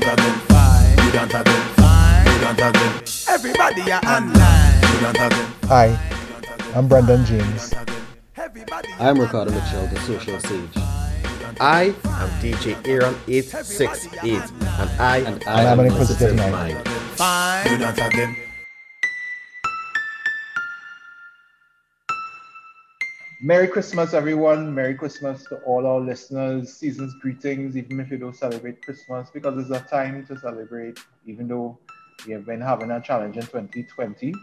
don't have them fine. You don't have them fine. You don't have them. Everybody are online. You don't have them. Hi, I'm Brendan James. I'm Ricardo Mitchell, the social sage. I am DJ Aaron 868 and I And I And I'm an inquisitive mind. mind. Fine. You don't have them. Merry Christmas, everyone. Merry Christmas to all our listeners. Season's greetings, even if you don't celebrate Christmas, because it's a time to celebrate, even though we have been having a challenge in 2020.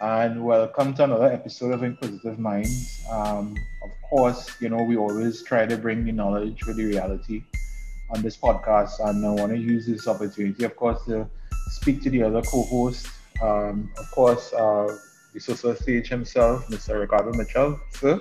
And welcome to another episode of Inquisitive Minds. Um, of course, you know, we always try to bring the knowledge with the reality on this podcast. And I want to use this opportunity, of course, to speak to the other co host. Um, of course, uh, social sage himself, Mr. Ricardo Mitchell. Sir,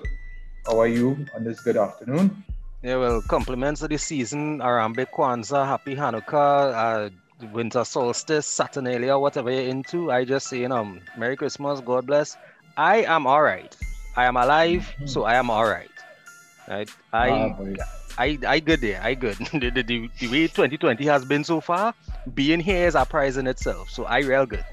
how are you on this good afternoon? Yeah, well, compliments of the season, Arambe Kwanzaa, Happy Hanukkah, uh, Winter Solstice, Saturnalia, whatever you're into. I just say, you know, Merry Christmas, God bless. I am all right. I am alive, so I am all right. Right? I, Ah. I, I good there. I good. the, the, the, the way 2020 has been so far, being here is a prize in itself. So I real good.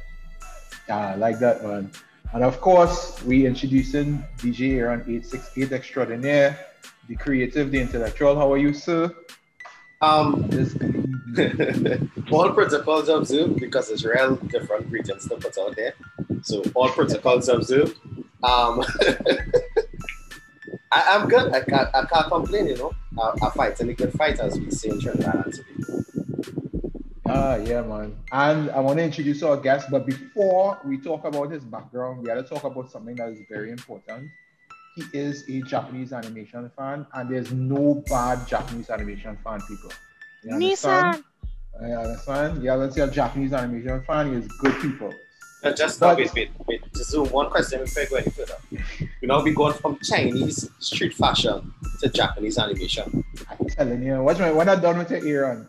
Yeah, I like that one. And of course, we introducing DJ Aaron 868 Extraordinaire, the creative, the intellectual. How are you, sir? um all protocols observed because it's real different regions to put out there. So all protocols observed. Um I, I'm good. I can't I can't complain, you know. I, I fight and a good fight as we say in Trinidad and Tobago. Ah, yeah, man. And I want to introduce our guest, but before we talk about his background, we got to talk about something that is very important. He is a Japanese animation fan, and there's no bad Japanese animation fan, people. You understand? I understand. Yeah, let's say a Japanese animation fan is good people. Uh, just But- now, wait, wait, wait. Just do one question before I go any further. We now be going from Chinese street fashion to Japanese animation. I'm telling you, what's my, when I'm done with your Aaron,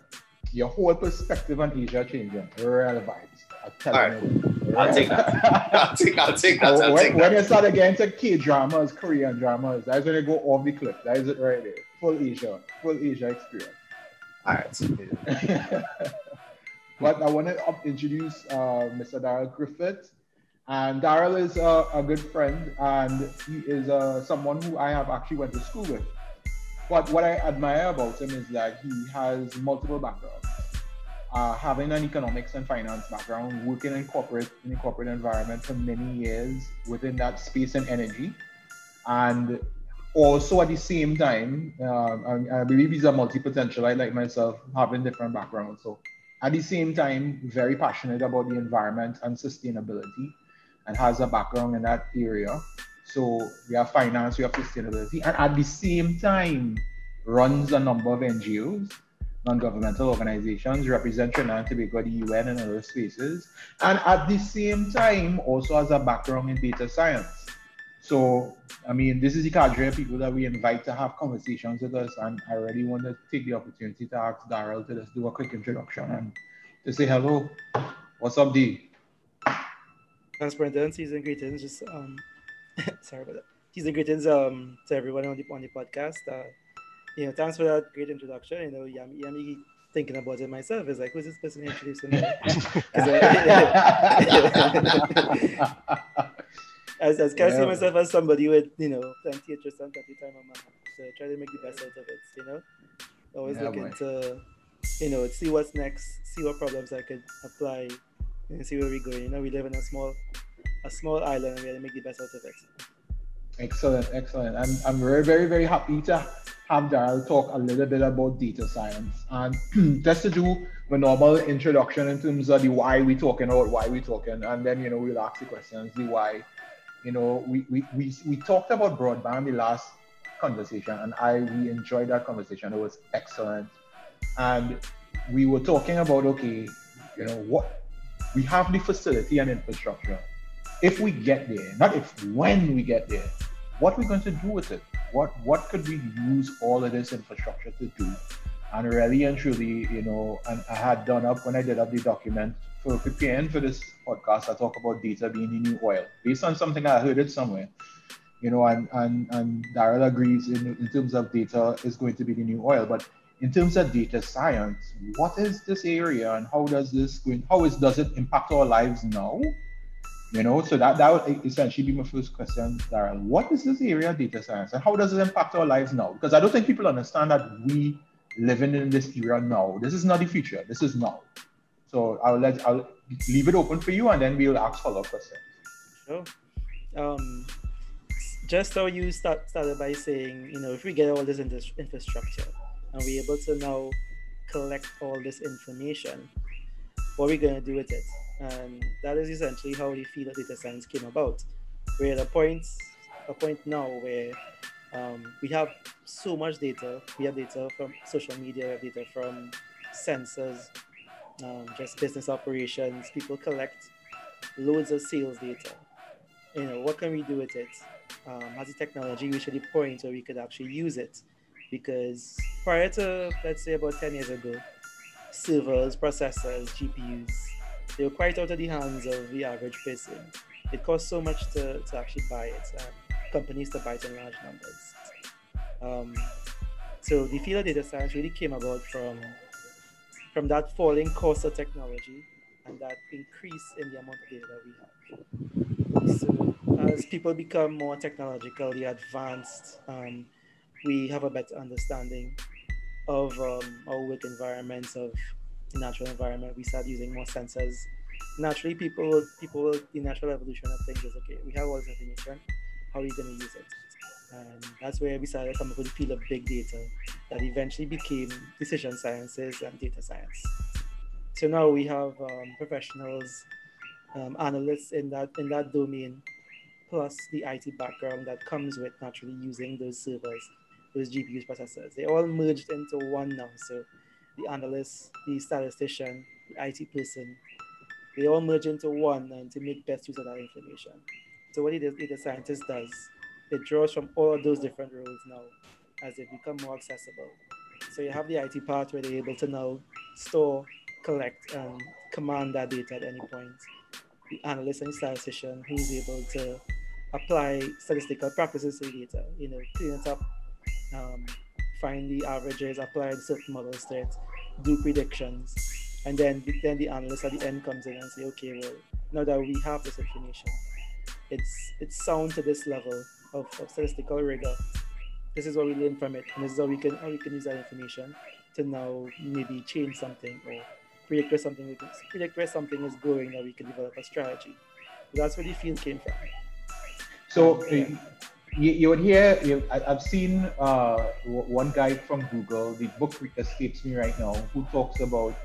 your whole perspective on Asia changing. Real vibes. I'm telling you. I'll take that. I'll take, I'll take that. I'll when, take when that. you start getting to K dramas, Korean dramas, that's when you go off the cliff. That is it right there. Full Asia, full Asia experience. All right. but I want to introduce uh, Mr. Daryl Griffith. And Daryl is uh, a good friend, and he is uh, someone who I have actually went to school with. But what I admire about him is that he has multiple backgrounds. Uh, having an economics and finance background, working in corporate in a corporate environment for many years within that space and energy, and also at the same time, um, I, I believe he's a multi-potentialite like myself, having different backgrounds. So at the same time, very passionate about the environment and sustainability, and has a background in that area. So we have finance, we have sustainability, and at the same time, runs a number of NGOs, non-governmental organizations, represent Trinidad and Tobago, the UN, and other spaces, and at the same time, also has a background in data science. So, I mean, this is the cadre of people that we invite to have conversations with us, and I really want to take the opportunity to ask Daryl to just do a quick introduction and to say hello. What's up, D? Brendan. Season greetings. Just um, sorry about that. Season greetings um to everyone on the on the podcast. Uh, you know, thanks for that great introduction. You know, yeah, yeah, thinking about it myself. Is like, who's this person introducing me? as as can I see myself as somebody with you know plenty of interest and plenty time on my hands. So try to make the best out of it. You know, always Yeah, looking boy. to you know see what's next, see what problems I could apply, and see where we're going. You know, we live in a small a small island and we gotta make the best out of it. Excellent, excellent. I'm, I'm very, very, very happy to have Daryl talk a little bit about data science and just to do the normal introduction in terms of the why we talking about why we talking, and then you know we'll ask the questions, the why. You know, we we, we, we talked about broadband the last conversation, and I we enjoyed that conversation. It was excellent, and we were talking about okay, you know what we have the facility and infrastructure if we get there, not if when we get there, what we're going to do with it? What what could we use all of this infrastructure to do? And really and truly, you know, and I had done up when I did up the document for preparing for this podcast, I talk about data being the new oil, based on something I heard it somewhere. You know, and and and Daryl agrees in, in terms of data is going to be the new oil. But in terms of data science, what is this area and how does this going, how is does it impact our lives now? You know, so that, that would essentially be my first question, Daryl. What is this area of data science and how does it impact our lives now? Because I don't think people understand that we living in this era now. This is not the future. This is now. So I'll let I'll leave it open for you and then we'll ask follow-up questions. Sure. Um, just how you start, started by saying, you know, if we get all this, in this infrastructure and we're able to now collect all this information, what are we going to do with it? And that is essentially how the field of data science came about. We're at a point, a point now where um, we have so much data. We have data from social media, we have data from sensors, um, just business operations. People collect loads of sales data. You know, what can we do with it? Um, as a technology, we should point where we could actually use it. Because prior to, let's say, about 10 years ago, servers, processors, GPUs, they were quite out of the hands of the average person. It costs so much to, to actually buy it, and companies to buy it in large numbers. Um, so the field of data science really came about from from that falling cost of technology and that increase in the amount of data that we have. So as people become more technologically advanced, um, we have a better understanding of um, our work environments, of natural environment. We start using more sensors. Naturally, people, people, the natural evolution of things is okay. We have all this information. How are we going to use it? And that's where we started coming up with the field of big data that eventually became decision sciences and data science. So now we have um, professionals, um, analysts in that in that domain, plus the IT background that comes with naturally using those servers, those GPUs processors. They all merged into one now. So the analyst, the statistician, the IT person, they all merge into one and to make best use of that information. So what the data scientist does it draws from all of those different roles now as they become more accessible. So you have the IT part where they're able to now store, collect, and command that data at any point. The analyst and statistician who's able to apply statistical practices to the data, you know, clean it up, um, find the averages, apply certain models to it, do predictions, and then then the analyst at the end comes in and say, okay, well, now that we have this information, it's it's sound to this level of, of statistical rigor. This is what we learn from it, and this is how we can how we can use that information to now maybe change something or predict where something predict where something is going that we can develop a strategy. That's where the field came from. So yeah. You, you would hear you, I, have seen uh, one guy from Google. The book escapes me right now, who talks about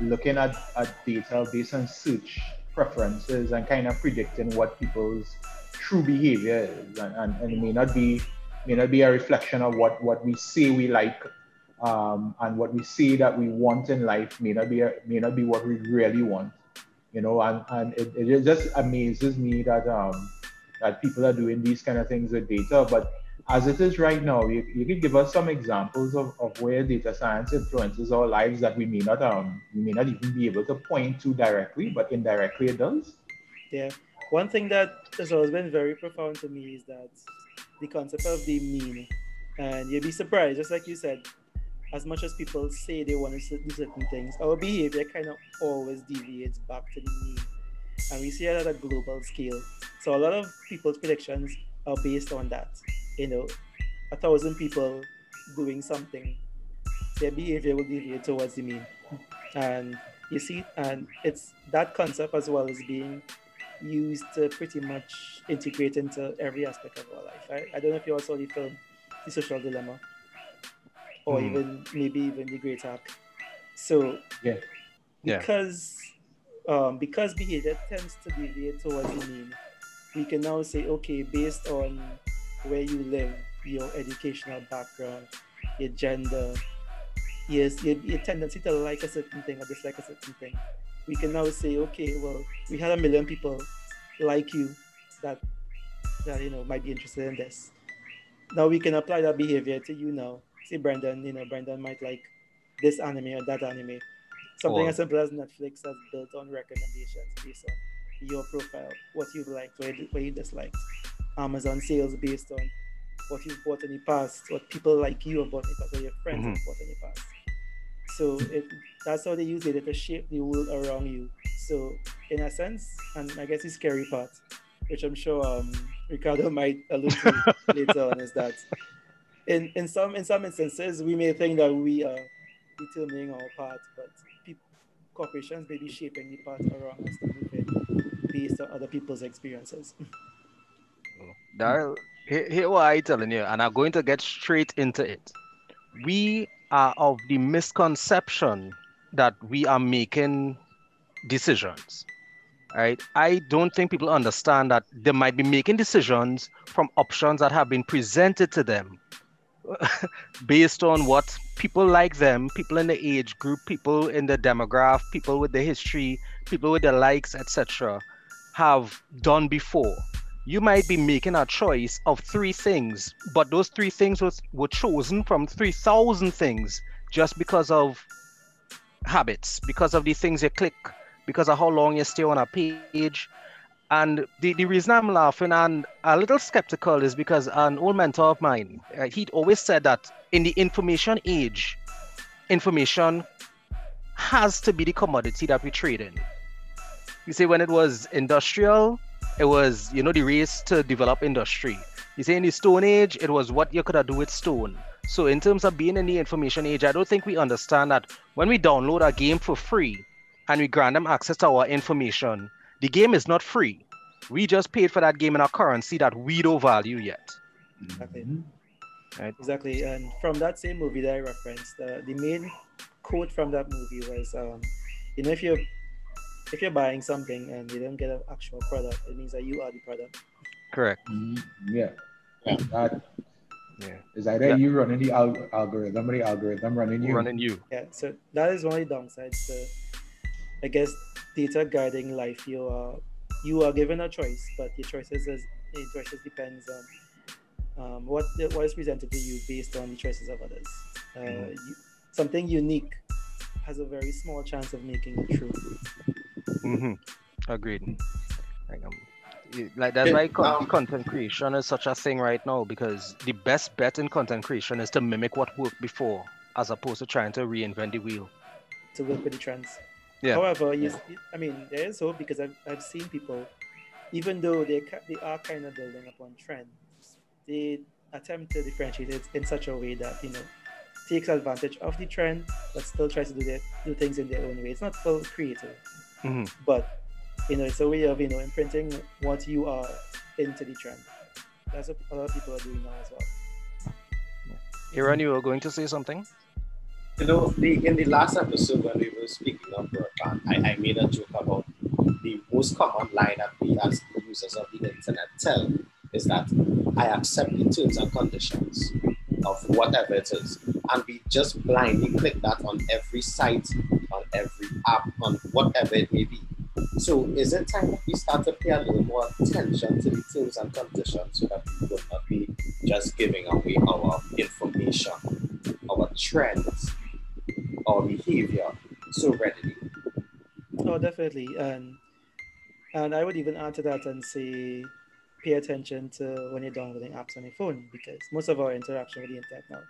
looking at, at data based on search preferences and kind of predicting what people's true behavior is, and, and, and, it may not be may not be a reflection of what what we say we like um, and what we say that we want in life may not be a, may not be what we really want you know and, and it, it just amazes me that um, that people are doing these kind of things with data but as it is right now you, you could give us some examples of, of where data science influences our lives that we may not um we may not even be able to point to directly but indirectly it does yeah one thing that has always been very profound to me is that the concept of the mean. And you'd be surprised, just like you said, as much as people say they want to do certain things, our behavior kind of always deviates back to the mean. And we see it at a global scale. So a lot of people's predictions are based on that. You know, a thousand people doing something, their behavior will deviate towards the mean. And you see, and it's that concept as well as being used to pretty much integrate into every aspect of our life. Right? I don't know if you all saw the film The Social Dilemma or mm. even maybe even The Great Hack. So yeah, yeah. because. Um, because behavior tends to deviate towards the mean, we can now say, okay, based on where you live, your educational background, your gender, yes, your, your tendency to like a certain thing or dislike a certain thing, we can now say, okay, well, we had a million people like you that that you know might be interested in this. Now we can apply that behavior to you now. See, Brendan, you know, Brendan might like this anime or that anime. Something as simple as Netflix has built on recommendations based on your profile, what you liked, what you, disliked. Amazon sales based on what you've bought in the past, what people like you have bought in the past, what your friends mm-hmm. have bought in the past. So it, that's how they use data to shape the world around you. So in a sense, and I guess the scary part, which I'm sure um, Ricardo might allude to later on, is that in, in some in some instances we may think that we are determining our path, but corporations may shape any path around us to move based on other people's experiences. Daryl, here, here what I telling you, and I'm going to get straight into it. We are of the misconception that we are making decisions. Right? I don't think people understand that they might be making decisions from options that have been presented to them based on what people like them, people in the age group, people in the demographic, people with the history, people with the likes, etc., have done before. You might be making a choice of three things, but those three things was, were chosen from 3,000 things just because of habits, because of the things you click, because of how long you stay on a page. And the, the reason I'm laughing and a little skeptical is because an old mentor of mine, uh, he'd always said that in the information age, information has to be the commodity that we trade in. You see, when it was industrial, it was, you know, the race to develop industry. You see, in the Stone Age, it was what you could do with stone. So, in terms of being in the information age, I don't think we understand that when we download a game for free and we grant them access to our information, the game is not free. We just paid for that game in a currency that we don't value yet. Exactly. Mm-hmm. Right. Exactly. And from that same movie that I referenced, uh, the main quote from that movie was, um, you know, if you're if you're buying something and you don't get an actual product, it means that you are the product. Correct. Mhm. Yeah. Yeah. That Yeah. is either Yeah. you running the al- algorithm or the algorithm running you. Running you. Yeah. So that is one of the downsides to, I guess, data guiding life. You are you are given a choice, but your choices is your choices depends on um, what what is presented to you based on the choices of others. Uh, Mm. you, something unique has a very small chance of making it true. hmm Agreed. Like, um, like that's why con- um, content creation is such a thing right now because the best bet in content creation is to mimic what worked before, as opposed to trying to reinvent the wheel. to work with the trends. Yeah. However, you, s- I mean, there is hope because I've, I've seen people, even though they ca- they are kind of building upon trends, they attempt to differentiate it in such a way that you know takes advantage of the trend, but still tries to do their, do things in their own way. It's not full creative, Mhm. but you know, it's a way of you know imprinting what you are into the trend. That's what a lot of people are doing now as well. Aaron, you were going to say something? You know, the in the last episode when we were speaking of broadband, I, I made a joke about the most common line that we as users of the internet tell is that I accept the terms and conditions of whatever it is. And we just blindly click that on every site, on every app, on whatever it may be. So is it time that we start to pay a little more attention to the terms and conditions so that we will not be just giving away our information, our trends, our behavior so readily? Oh, definitely. And and I would even add to that and say pay attention to when you're downloading apps on your phone because most of our interaction with the internet now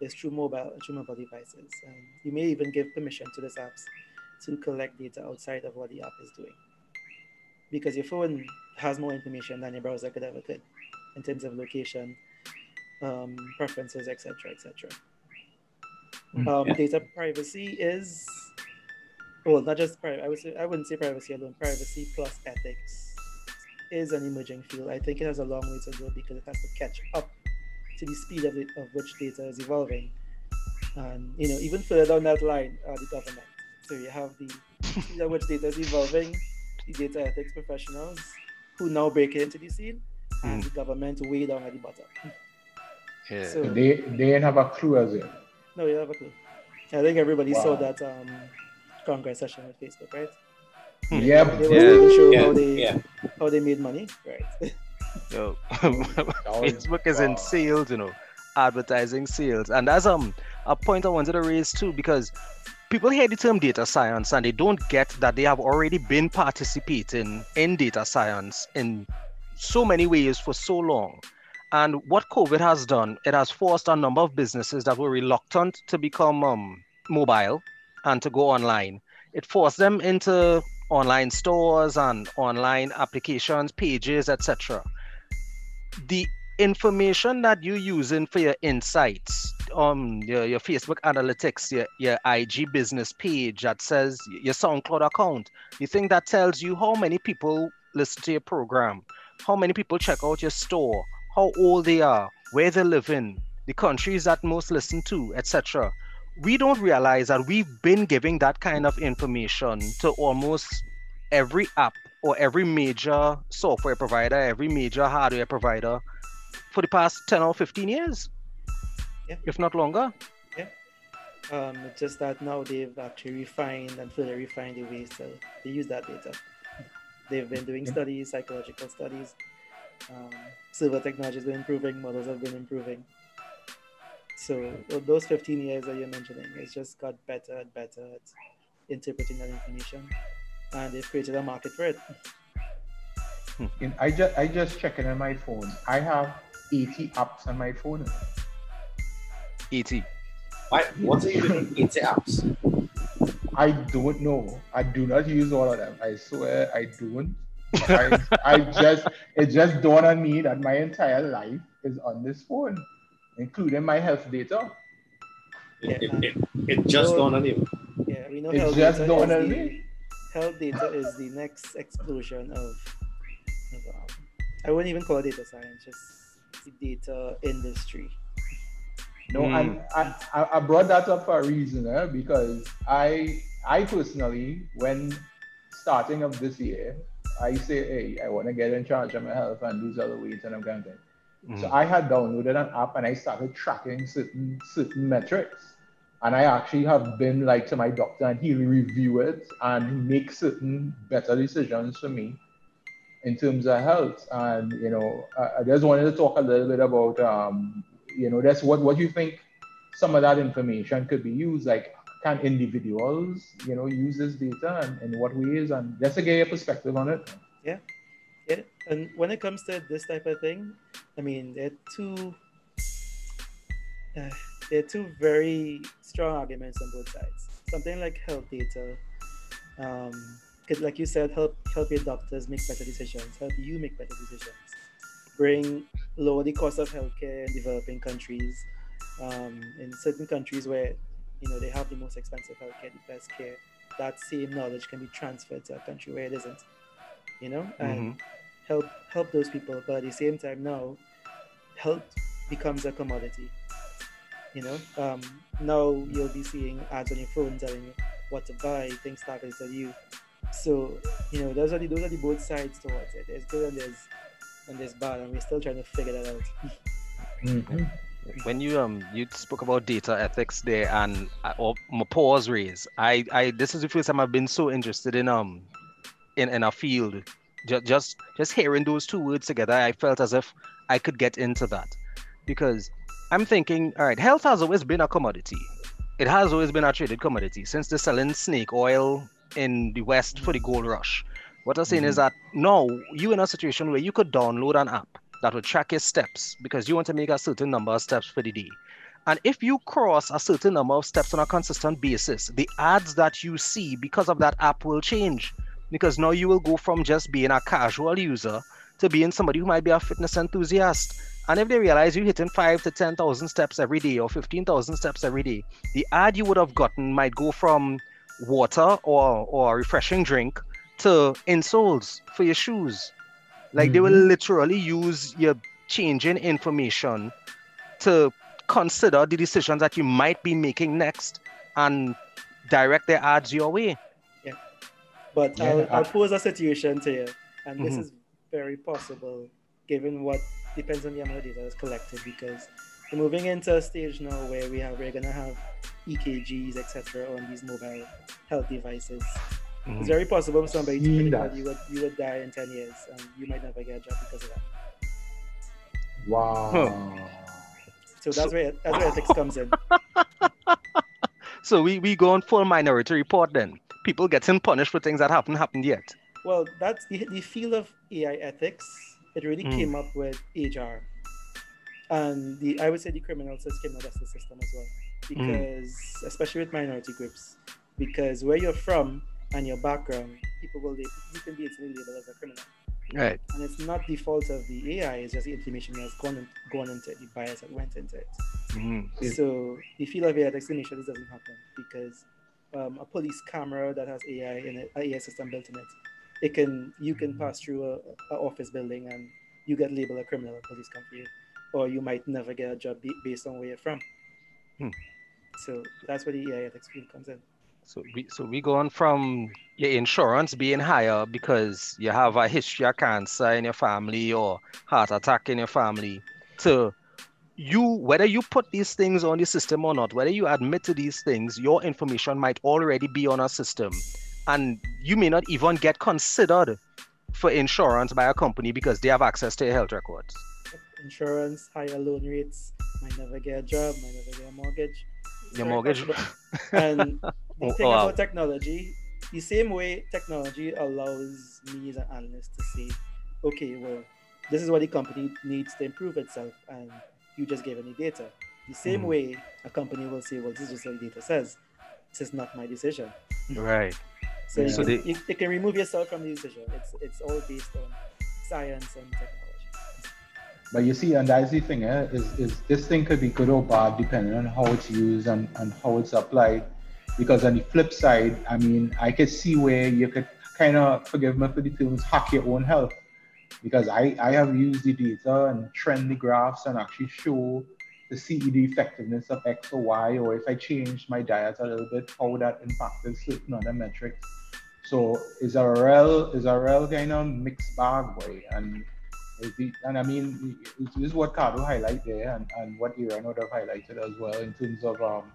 is through mobile and through mobile devices. And you may even give permission to these apps to collect data outside of what the app is doing. Because your phone has more information than your browser could ever could in terms of location, um, preferences, etc., etc. Mm, Um, yeah. Data privacy is well, not just privacy. I would say I wouldn't say privacy alone. Privacy plus ethics is an emerging field. I think it has a long way to go because it has to catch up to the speed of, it, of which data is evolving, and you know even further down that line are the government. So you have the speed at which data is evolving, the data ethics professionals who now break into the scene, and the government way down at the bottom. Yeah. So They they didn't have a clue as yet. No, you have a clue. I think everybody saw that um, Congress session on Facebook, right? Yeah, They were Yeah. able show Yeah, how they yeah. how they made money, right? Yo, Facebook is in sales, you know, advertising sales, and that's um a point I wanted to raise too because people hear the term data science and they don't get that they have already been participating in data science in so many ways for so long. And what COVID has done, it has forced a number of businesses that were reluctant to become um, mobile and to go online. It forced them into online stores and online applications, pages, etc. The information that you're using for your insights, um, your, your Facebook analytics, your, your IG business page that says your SoundCloud account, you think that tells you how many people listen to your program, how many people check out your store, how old they are, where they live in, the countries that most listen to, etc. We don't realize that we've been giving that kind of information to almost every app or every major software provider, every major hardware provider for the past 10 or 15 years, Yeah. if not longer. Um, it's just that now they've actually refined and further refined the ways to, to use that data. They've been doing Yeah. studies, psychological studies. Um, server technology has been improving, models have been improving. So th- those 15 years that you're mentioning, it's just got better and better at interpreting that information, and they've created a market for it. Hmm. In, I just I just checking on my phone. I have 80 apps on my phone. ET. Why, what are you doing? 80 apps. I don't know. I do not use all of them. I swear I don't. I, I just it just dawned on me that my entire life is on this phone, including my health data. It, it, it, it just So- dawned on you. Yeah, we know It health just data dawned on the, me. health data is the next explosion of, of um, I wouldn't even call it data science, just the data industry. No, Mm. and I, I, I brought that up for a reason, eh? because I I personally, when starting of this year, I say, hey, I want to get in charge of my health and lose all the weight and I'm kind of thing. Mm. So I had downloaded an app and I started tracking certain certain metrics. And I actually have been like to my doctor and he'll review it and make certain better decisions for me in terms of health. And you know, I, I just wanted to talk a little bit about um, you know, that's what what you think some of that information could be used. Like can individuals, you know, use this data and in what ways and just to get your perspective on it. Yeah, and when it comes to this type of thing, I mean, there are two, uh, there are two very strong arguments on both sides. Something like health data, um, could, like you said, help help your doctors make better decisions, help you make better decisions, bring lower the cost of healthcare in developing countries, um, in certain countries where you know they have the most expensive healthcare, the best care. That same knowledge can be transferred to a country where it isn't. You know, and help help those people but at the same time now health becomes a commodity you know um, now you'll be seeing ads on your phone telling you what to buy things targeted at you so you know those are the those are the both sides towards it there's good and there's and there's bad and we're still trying to figure that out Mhm. When you um you spoke about data ethics there and uh, or my pause raise i i this is the first time i've been so interested in um in in a field. Just just just hearing those two words together i felt as if i could get into that. Because i'm thinking all right health has always been a commodity. It has always been a traded commodity since they're selling snake oil in the west for the gold rush. What i'm saying is that now you're in a situation where you could download an app that will track your steps because you want to make a certain number of steps for the day. And if you cross a certain number of steps on a consistent basis, the ads that you see because of that app will change. Because now you will go from just being a casual user to being somebody who might be a fitness enthusiast. And if they realize you're hitting five to 10,000 steps every day or 15,000 steps every day, the ad you would have gotten might go from water or, or a refreshing drink to insoles for your shoes. Like they will Mhm. literally use your changing information to consider the decisions that you might be making next and direct their ads your way. but Yeah, I'll, I- I'll pose a situation to you and this Mhm. is very possible given what depends on the amount of data that's collected because we're moving into a stage now where we have we're gonna have EKGs etc on these mobile health devices. It's very possible for somebody to Seen predict that. that you would you would die in ten years and you might never get a job because of that. Wow. So that's where that's where ethics comes in. So we, we go on full minority report then. People getting punished for things that haven't happened yet. Well, that's the, the field of AI ethics. It really Mm. came up with HR, and the I would say the criminal system, criminal justice system as well. because especially with minority groups, because where you're from and your background, people will you can be easily labeled as a criminal. Right. And it's not the fault of the AI, it's just the information that's gone, gone into it, the bias that went into it. Mhm. Yeah. So the field of AI explanation this doesn't happen because um, a police camera that has AI in it, a AI system built in it, it can you can pass through a, a office building and you get labeled a criminal, and police come for you, or you might never get a job be, based on where you're from. Hmm. So that's where the AI ethics field comes in. So we so we going from your insurance being higher because you have a history of cancer in your family or heart attack in your family to you whether you put these things on the system or not, whether you admit to these things, your information might already be on a system and you may not even get considered for insurance by a company because they have access to your health records. Insurance, higher loan rates, might never get a job, might never get a mortgage. Your mortgage. And the Oh, thing wow. about technology, the same way technology allows me as an analyst to say, okay, well, this is what the company needs to improve itself, and you just gave any data. The same Mhm. way a company will say, well, this is just what the data says. This is not my decision. right. So, can, they- you, you can remove yourself from the decision. It's it's all based on science and technology. But you see, and that's the thing, eh, is, is this thing could be good or bad depending on how it's used and, and how it's applied. Because on the flip side, I mean, I could see where you could kind of, forgive me for the terms, hack your own health. Because I, I have used the data and trend the graphs and actually show the effectiveness of X or Y, or if I changed my diet a little bit, how that impacted certain other metrics. So it's a real, it's a real kind of mixed bag way. And and I mean, this is what Cardo highlight there, and, and what Aaron would have highlighted as well in terms of um,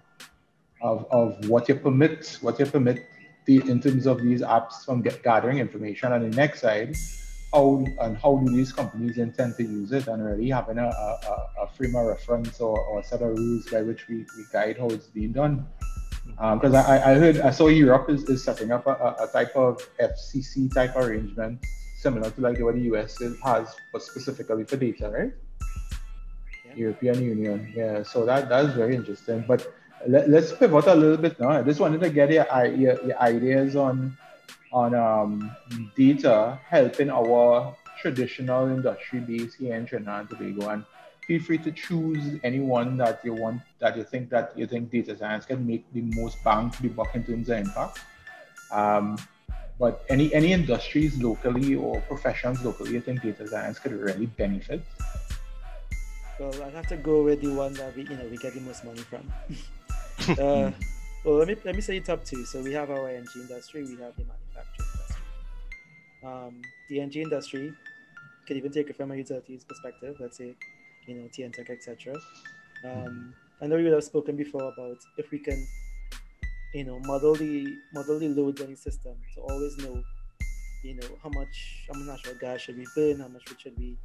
of, of what you permit, what you permit the, in terms of these apps from get, gathering information, and the next side, how and how do these companies intend to use it, and really having a, a, a- frame of reference or, or a set of rules by which we, we guide how it's being done. Because I, I heard, I saw Europe is, is setting up a- a type of FCC type arrangement similar to like what the US has, but specifically for data, right? Yeah. European Union, yeah. So that that's very interesting. But let, let's pivot a little bit now. I just wanted to get your, your, your ideas on on um, data helping our traditional industry base here in Trinidad and Tobago. And feel free to choose anyone that you want that you think that you think data science can make the most bang for the buck in terms of impact. Um, but any any industries locally or professions locally, I think data science could really benefit? Well, I'd have to go with the one that we, you know, we get the most money from. uh, well, let me let me say top two. So we have our energy industry, we have the manufacturing industry. Um, the energy industry could even take it from a utilities perspective. Let's say, you know, T&TEC, etc. Um, I know you would have spoken before about if we can, you know, model the model the loads on the system to always know, you know, how much how much natural gas should we burn, how much we should we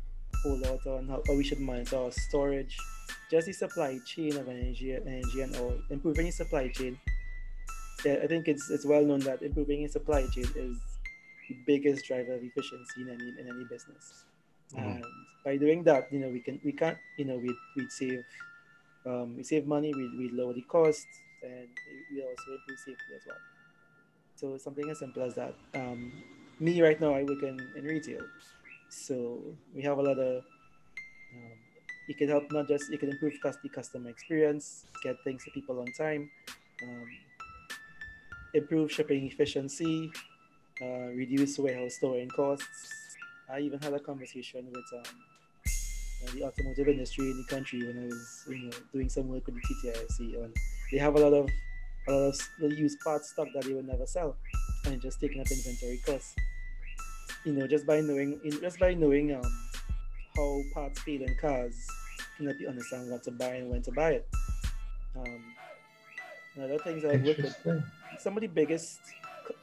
pull out on how, how we should monitor our storage, just the supply chain of energy, energy and all, improving the supply chain. Yeah, I think it's it's well known that improving the supply chain is the biggest driver of efficiency in any in any business. Mhm. And by doing that, you know, we can we can't, you know, we we save um, we save money, we, we lower the costs, and we also improve safety as well. So something as simple as that. Um, me right now, I work in, in retail, so we have a lot of. Um, it can help not just it can improve the customer experience, get things to people on time, um, improve shipping efficiency, uh, reduce warehouse storing costs. I even had a conversation with um, uh, the automotive industry in the country when I was you know doing some work with the TTIC on they have a lot of a lot of used parts stock that they would never sell and just taking up inventory costs. You know, just by knowing in, just by knowing um, how parts fail in cars can help you understand what to buy and when to buy it. Um, other things I've worked with some of the biggest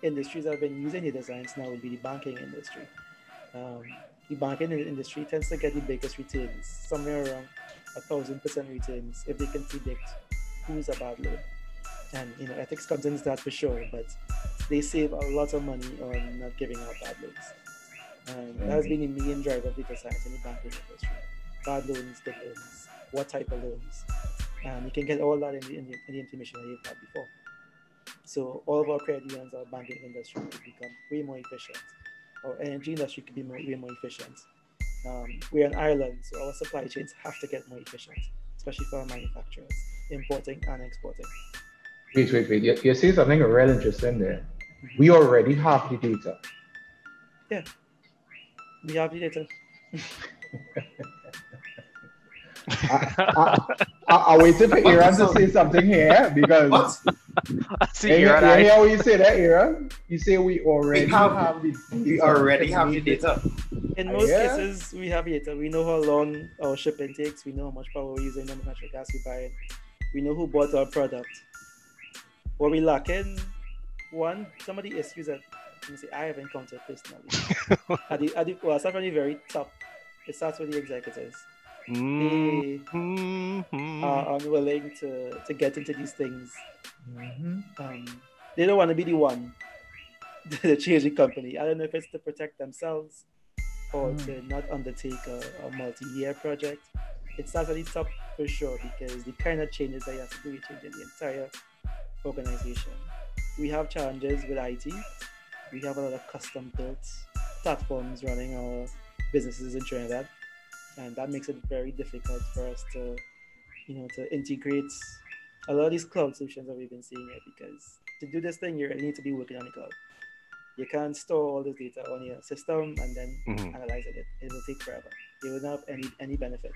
industries that have been using data science now would be the banking industry. Um, the banking industry tends to get the biggest returns, somewhere around a thousand percent returns if they can predict who's a bad loan. And you know, ethics comes into that for sure, but they save a lot of money on not giving out bad loans. And that has been the main driver of data science in the banking industry. Bad loans, good loans, what type of loans. and you can get all that in the, in the, in the information that you've had before. So all of our credit unions, our banking industry could become way more efficient. Our energy industry could be more, way more efficient. Um, we're in island, so our supply chains have to get more efficient, especially for our manufacturers, importing and exporting. Wait, wait, wait. You, you say something real interesting there. We already have the data. Yeah. We have the data. I, I, I waited for Aaron to say something here because What? See, you, you're you hear how you say that, Aaron? You say we already We have- have, the We already have the data. In most yeah. cases, we have data. We know how long our shipping takes. We know how much power we're using, how much natural gas we're buying. We know who bought our product. What we lack in one, some of the issues that let me say, I have encountered personally. at the, at the, well, start from the very top. It starts with the executives. Mm, They are unwilling to, to get into these things. Mhm. Um, they don't want to be the one to change the company. I don't know if it's to protect themselves or Hmm. to not undertake a, a multi-year project. It starts at the top for sure because the kind of changes that you have to do, you change the entire organization. We have challenges with IT. We have a lot of custom-built platforms running our businesses in Trinidad, and that makes it very difficult for us to, you know, to integrate a lot of these cloud solutions that we've been seeing here because to do this thing you really need to be working on the cloud. You can't store all this data on your system and then Mhm. analyze it. It will take forever. It will not have any any benefit.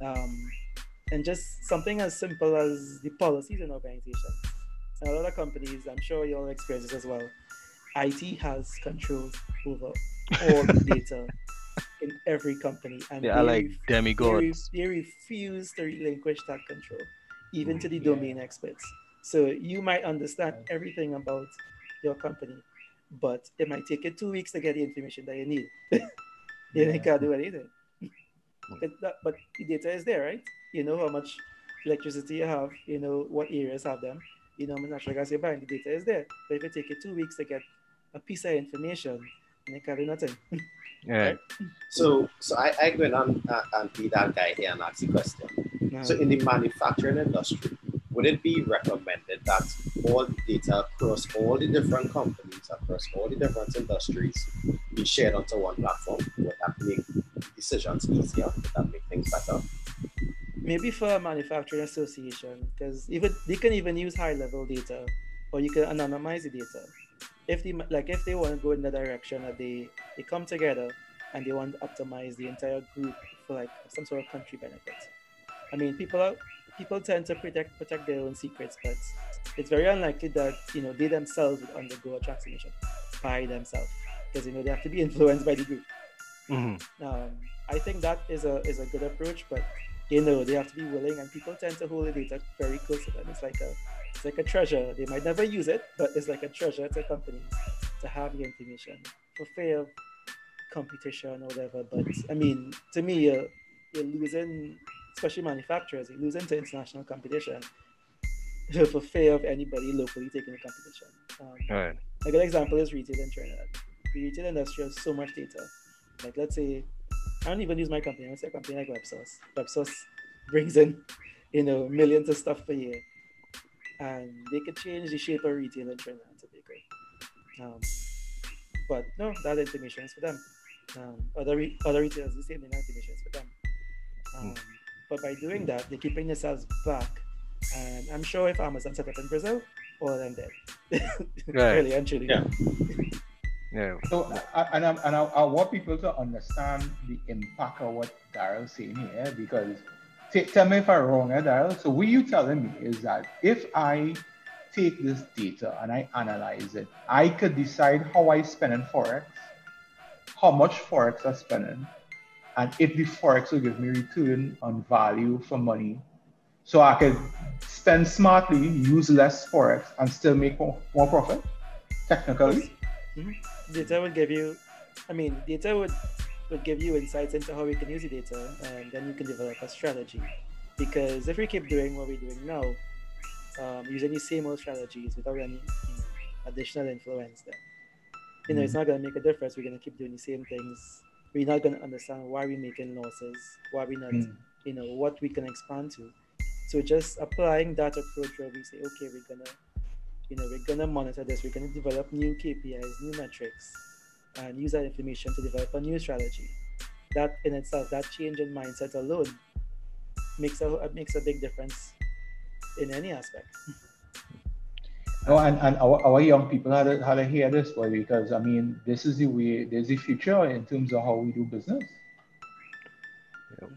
Um, and just something as simple as the policies in organizations. And a lot of companies, I'm sure you all experience this as well. IT has control over all the data in every company, and They are they like ref- they, re- demigods. they refuse to relinquish that control, even to the Yeah. domain experts. So you might understand everything about your company, but it might take you two weeks to get the information that you need. you Yeah. can't do anything. It- that- but the data is there, right? You know how much electricity you have, you know what areas have them, you know how much natural gas you're buying, the data is there. But if it take you two weeks to get a piece of information, then you can't do nothing. Yeah. So, so I, I go in and, uh, and be that guy here and ask the question. No. So, in the manufacturing industry, would it be recommended that all the data across all the different companies, across all the different industries, be shared onto one platform? Would that make decisions easier? That make things better? maybe for a manufacturing association because even they can even use high level data or you can anonymize the data if they like if they want to go in the direction that they they come together and they want to optimize the entire group for like some sort of country benefit i mean people are people tend to protect protect their own secrets but it's very unlikely that you know they themselves would undergo a transformation by themselves because you know they have to be influenced by the group Mhm. um, I think that is a is a good approach, but you know they have to be willing, and people tend to hold the data very close to them. It's like a it's like a treasure. They might never use it, but it's like a treasure to companies to have the information for fear of competition or whatever. But I mean, to me, you're, you're losing, especially manufacturers, you're losing to international competition for fear of anybody locally taking the competition. Um, Right. a good example is retail in Trinidad. The retail industry has so much data. Like let's say, I don't even use my company. Let's say a company like WebSource. WebSource brings in, you know, millions of stuff per year, and they could change the shape of retail in Trinidad and Tobago. Um, but no, that information is for them. Um, other re- other retailers, the same that information is for them. Um, But by doing that, they're keeping themselves back. And I'm sure if Amazon set up in Brazil, all of them dead. Right. really and truly. Yeah. Yeah. So, I, and, I, and I, I want people to understand the impact of what Daryl's saying here because t- tell me if I'm wrong, eh, Daryl. So, what you telling me is that if I take this data and I analyze it, I could decide how I spend in Forex, how much Forex I spending, and if the Forex will give me return on value for money. So I could spend smartly, use less Forex, and still make more, more profit, technically. Data would give you i mean data would would give you insights into how we can use the data and then you can develop a strategy. Because if we keep doing what we're doing now um, using the same old strategies without any you know, additional influence then you know it's not going to make a difference. We're going to keep doing the same things. We're not going to understand why we're making losses why we're not Mm. you know what we can expand to. So just applying that approach where we say, okay, we're gonna, you know, we're gonna monitor this, we're gonna develop new KPIs, new metrics, and use that information to develop a new strategy. That in itself, that change in mindset alone makes a makes a big difference in any aspect. No, and, and our, our young people had to, had to hear this boy because I mean this is the way there's the future in terms of how we do business.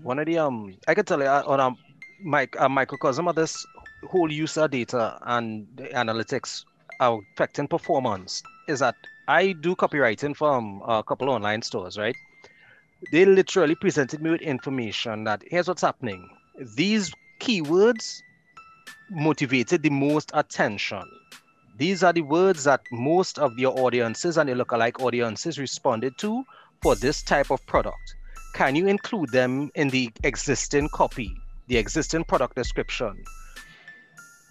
One of the um, I can tell you uh, on a mic, a microcosm of this whole user data and analytics affecting performance is that I do copywriting from a couple of online stores, right? They literally presented me with information that here's what's happening. These keywords motivated the most attention. These are the words that most of your audiences and your lookalike audiences responded to for this type of product. Can you include them in the existing copy, the existing product description?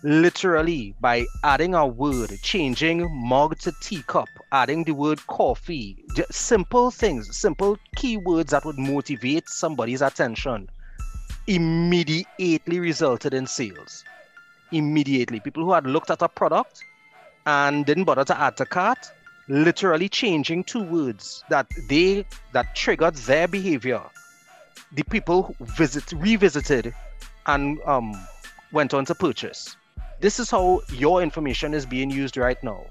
Literally, by adding a word, changing mug to teacup, adding the word coffee, just simple things, simple keywords that would motivate somebody's attention, immediately resulted in sales. Immediately. People who had looked at a product and didn't bother to add to cart, literally changing two words that they that triggered their behavior. The people visit revisited and um, went on to purchase. This is how your information is being used right now.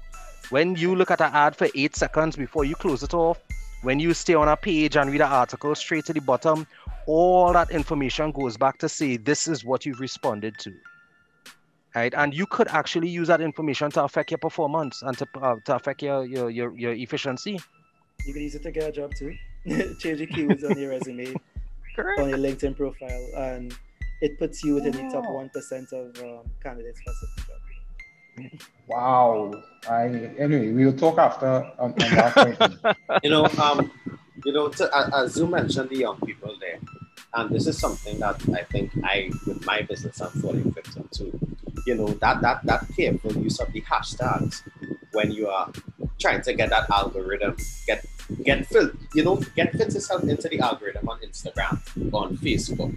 When you look at an ad for eight seconds before you close it off, when you stay on a page and read an article straight to the bottom, all that information goes back to say this is what you've responded to right? And you could actually use that information to affect your performance and to, uh, to affect your, your, your, your efficiency. You can use it to get a job too. Change the keywords on your resume, Correct. on your LinkedIn profile, and it puts you within the top one percent of um, candidates for a job. Wow. I anyway, we'll talk after on, on that point. you know, um, you know, to, uh, as you mentioned, the young people there, and this is something that I think I, with my business, I'm falling victim to. You know, that that that careful use of the hashtags when you are trying to get that algorithm, get get fit, you know, get fit yourself into the algorithm on Instagram, on Facebook,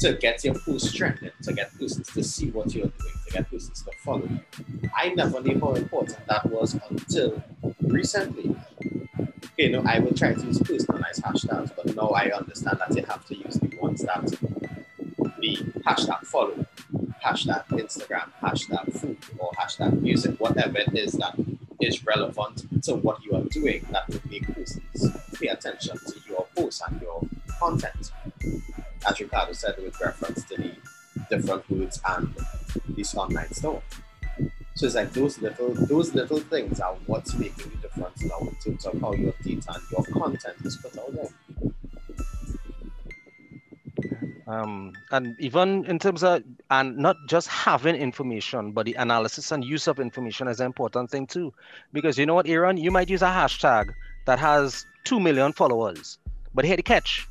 to get your posts trending, to get persons to see what you're doing, to get persons to follow you. I never knew how important that was until recently. Okay, no, I will try to use personalized hashtags, but now I understand that you have to use the ones that be hashtag follow, hashtag Instagram, hashtag food, or hashtag music, whatever it is that is relevant to what you are doing that would make persons pay attention to your posts and your content. As Ricardo said with reference to the different words and this online store. So it's like those little those little things are what's making the difference now in terms of how your data and your content is put out there. Um, and even in terms of and not just having information, but the analysis and use of information is an important thing too. Because you know what, Aaron, you might use a hashtag that has two million followers, but here the catch: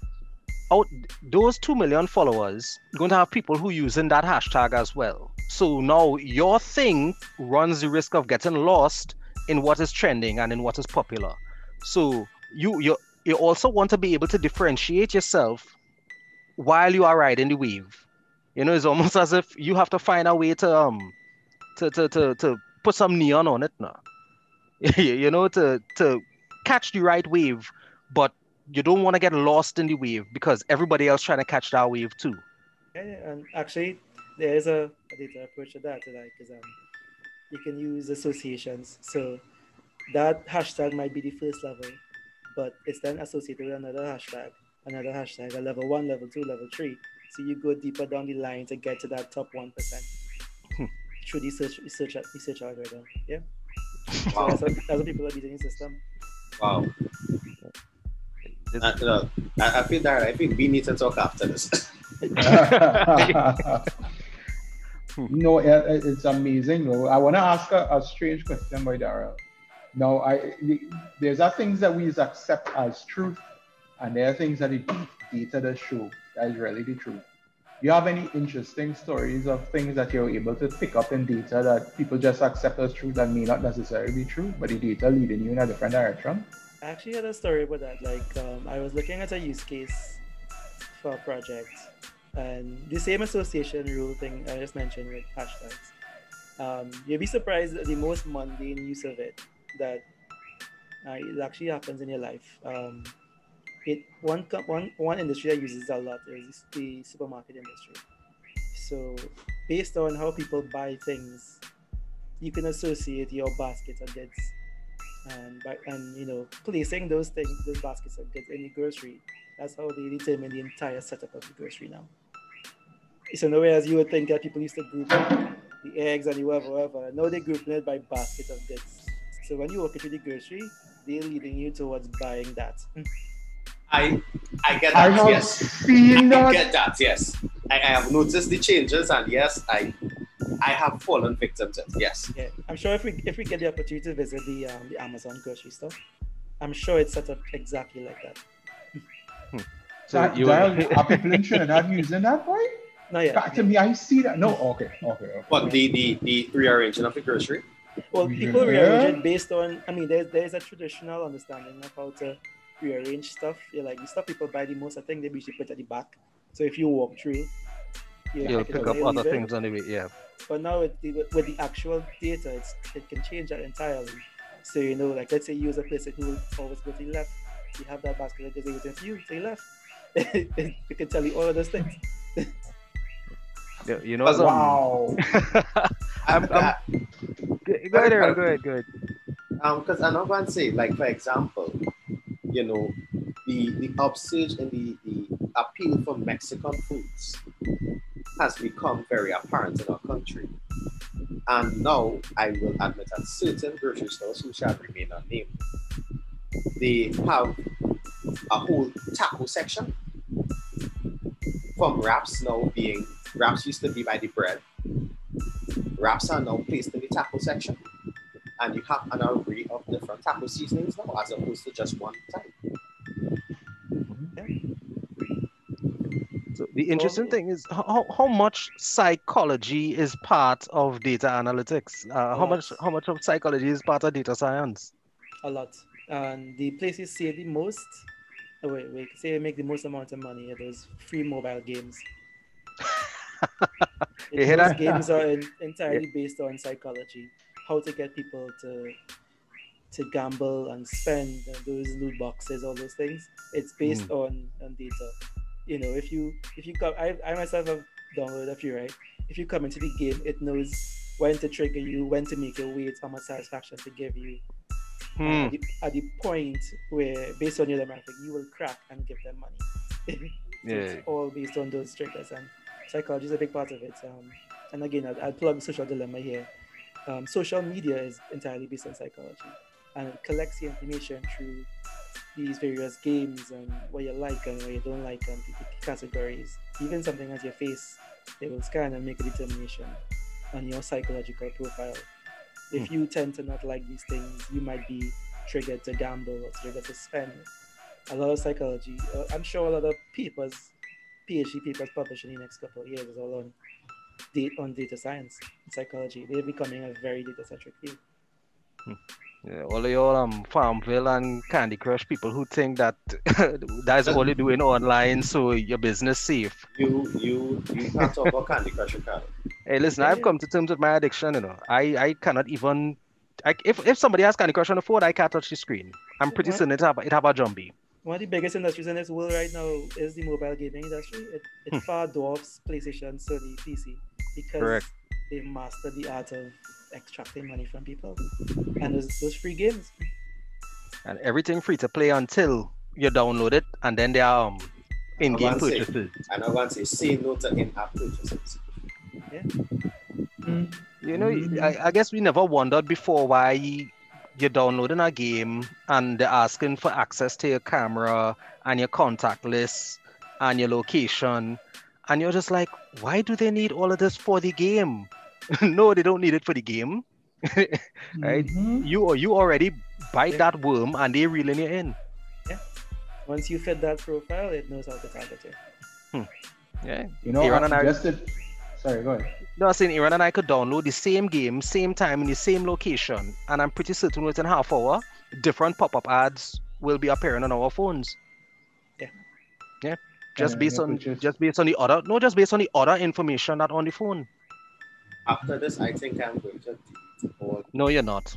out those two million followers, going to have people who using that hashtag as well. So now your thing runs the risk of getting lost in what is trending and in what is popular. So you you you also want to be able to differentiate yourself while you are riding the wave. You know, it's almost as if you have to find a way to um to to to, to put some neon on it now. you know, to to catch the right wave, but you don't want to get lost in the wave because everybody else trying to catch that wave too. Yeah, yeah, and actually, there is a, a data approach to that, like, because um, you can use associations. So that hashtag might be the first level, but it's then associated with another hashtag, another hashtag, a level one, level two, level three. So you go deeper down the line to get to that top one percent through the search research research algorithm. Yeah. So Wow. that's, what, that's what people are using the system. Wow. This- Uh, look, I, I feel that I think we need to talk after this. no, it, it- it's amazing. No, I want to ask a, a strange question by Daryl. Now, I there's are things that we accept as truth, and there are things that the data does show that is really the truth. Do you have any interesting stories of things that you're able to pick up in data that people just accept as truth that may not necessarily be true, but the data leading you in a different direction? I actually had a story about that. Like, um, I was looking at a use case for a project, And the same association rule thing I just mentioned with hashtags. Um, you'll be surprised at the most mundane use of it that uh, it actually happens in your life. Um, it one, one one industry that uses a lot is the supermarket industry. So based on how people buy things, you can associate your basket of goods Um, and by, and you know placing those things those baskets of goods in the grocery. That's how they determine the entire setup of the grocery now. So no as you would think that people used to group the eggs and the whatever, whatever. Now they group it by basket of goods. So when you walk into the grocery, they're leading you towards buying that. I I get I that. have yes. seen I get that. Yes. I, I have noticed the changes, and yes, I I have fallen victim to it. Yes. Yeah, I'm sure if we if we get the opportunity to visit the um, the Amazon grocery store, I'm sure it's set up exactly like that. So That, you that, are people in Trinidad using that, boy? Not yet. Back to me, I see that. No, okay, okay, okay. But the the the rearranging of the grocery. Well, people rearrange it based on. I mean, there's there's a traditional understanding of how to rearrange stuff. Yeah, like the stuff people buy the most, I think they usually put at the back. So if you walk through, you you'll pick up other things anyway. Yeah. But now with the, with the actual data, it's, it can change that entirely. So you know, like let's say you as a person who will always go to the left, you have that basket that is waiting for you to the left. it can tell you all of those things. Yeah, You know, some, Wow. I'm- I'm- go ahead, Aaron, go ahead, go ahead. Um, because I'm not going to say, like for example, you know, the the upsurge in the, the appeal for Mexican foods has become very apparent in our country. And now I will admit that certain grocery stores who shall remain unnamed, they have a whole taco section from wraps now being wraps used to be by the bread. Wraps are now placed in the taco section and you have an array of different taco seasonings now as opposed to just one type. So the interesting thing is how, how much psychology is part of data analytics. Uh, how much how much of psychology is part of data science? A lot. And the places save the most, oh wait, wait, say make the most amount of money are those free mobile games. Those games are in, entirely based on psychology, how to get people to to gamble and spend and those loot boxes, all those things. It's based Hmm. on on data. You know, if you if you come, I, I myself have downloaded a few, right? If you come into the game, it knows when to trigger you, when to make you wait, how much satisfaction to give you. Hmm. At, the, at the point where, based on your demographic, you will crack and give them money. So Yeah. It's all based on those triggers, and psychology is a big part of it. Um, and again, I'll, I'll plug social dilemma here. Um, social media is entirely based on psychology, and it collects the information through these various games and what you like and what you don't like and the categories. Even something as your face, they will scan and make a determination on your psychological profile. If you tend to not like these things, you might be triggered to gamble or triggered to spend. A lot of psychology. Uh, I'm sure a lot of papers, PhD papers published in the next couple of years is all on on data science, and psychology. They're becoming a very data centric field. Yeah, all of your um, Farmville and Candy Crush people who think that that's all you're doing online, so your business safe. You you you can't talk about Candy Crush, Ricardo. Hey, listen, I've come to terms with my addiction. You know, I I cannot even. I, if if somebody has Candy Crush on the phone, I can't touch the screen. I'm pretty What? certain it have it have a jumbie. One of the biggest industries in this world right now is the mobile gaming industry. It, it far dwarfs PlayStation, Sony, PC because Correct. they've mastered the art of extracting money from people. And those, those free games, and everything free to play until you download it, and then there are um, in-game I say- purchases. And I want to say say no to in-app purchases. You know, I, I guess we never wondered before why you're downloading a game and they're asking for access to your camera and your contact list and your location, and you're just like, why do they need all of this for the game? no, they don't need it for the game. Right. Mhm. You you already bite Yeah. that worm and they reeling you in. Yeah. Once you fit that profile, it knows how to target you. Yeah. You know, Aaron I and I- suggested. Sorry, go ahead. No, I saying Aaron and I could download the same game, same time, in the same location, and I'm pretty certain within half hour, different pop-up ads will be appearing on our phones. Yeah. Yeah. Just based on purchase. just based on the other no, just based on the other information that on the phone. After this, I think I'm going to delete all. No, you're not.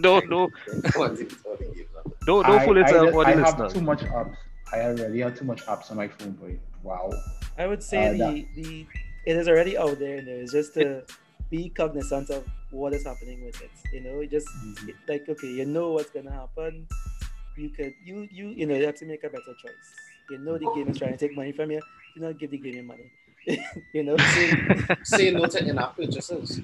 don't don't I want to delete all the games. after this. don't, don't I, fool I, yourself just- or I the have too much apps. I already have too much apps on my phone, boy. Wow. I would say Uh, the, that- the it is already out there, and there is just to be cognizant of what is happening with it. You know, it just Mhm. it- like okay, you know what's gonna happen. You could you you you know you have to make a better choice. You know the game is trying to take money from you. Do not give the game your money. you know, Say, say no to in-app purchases.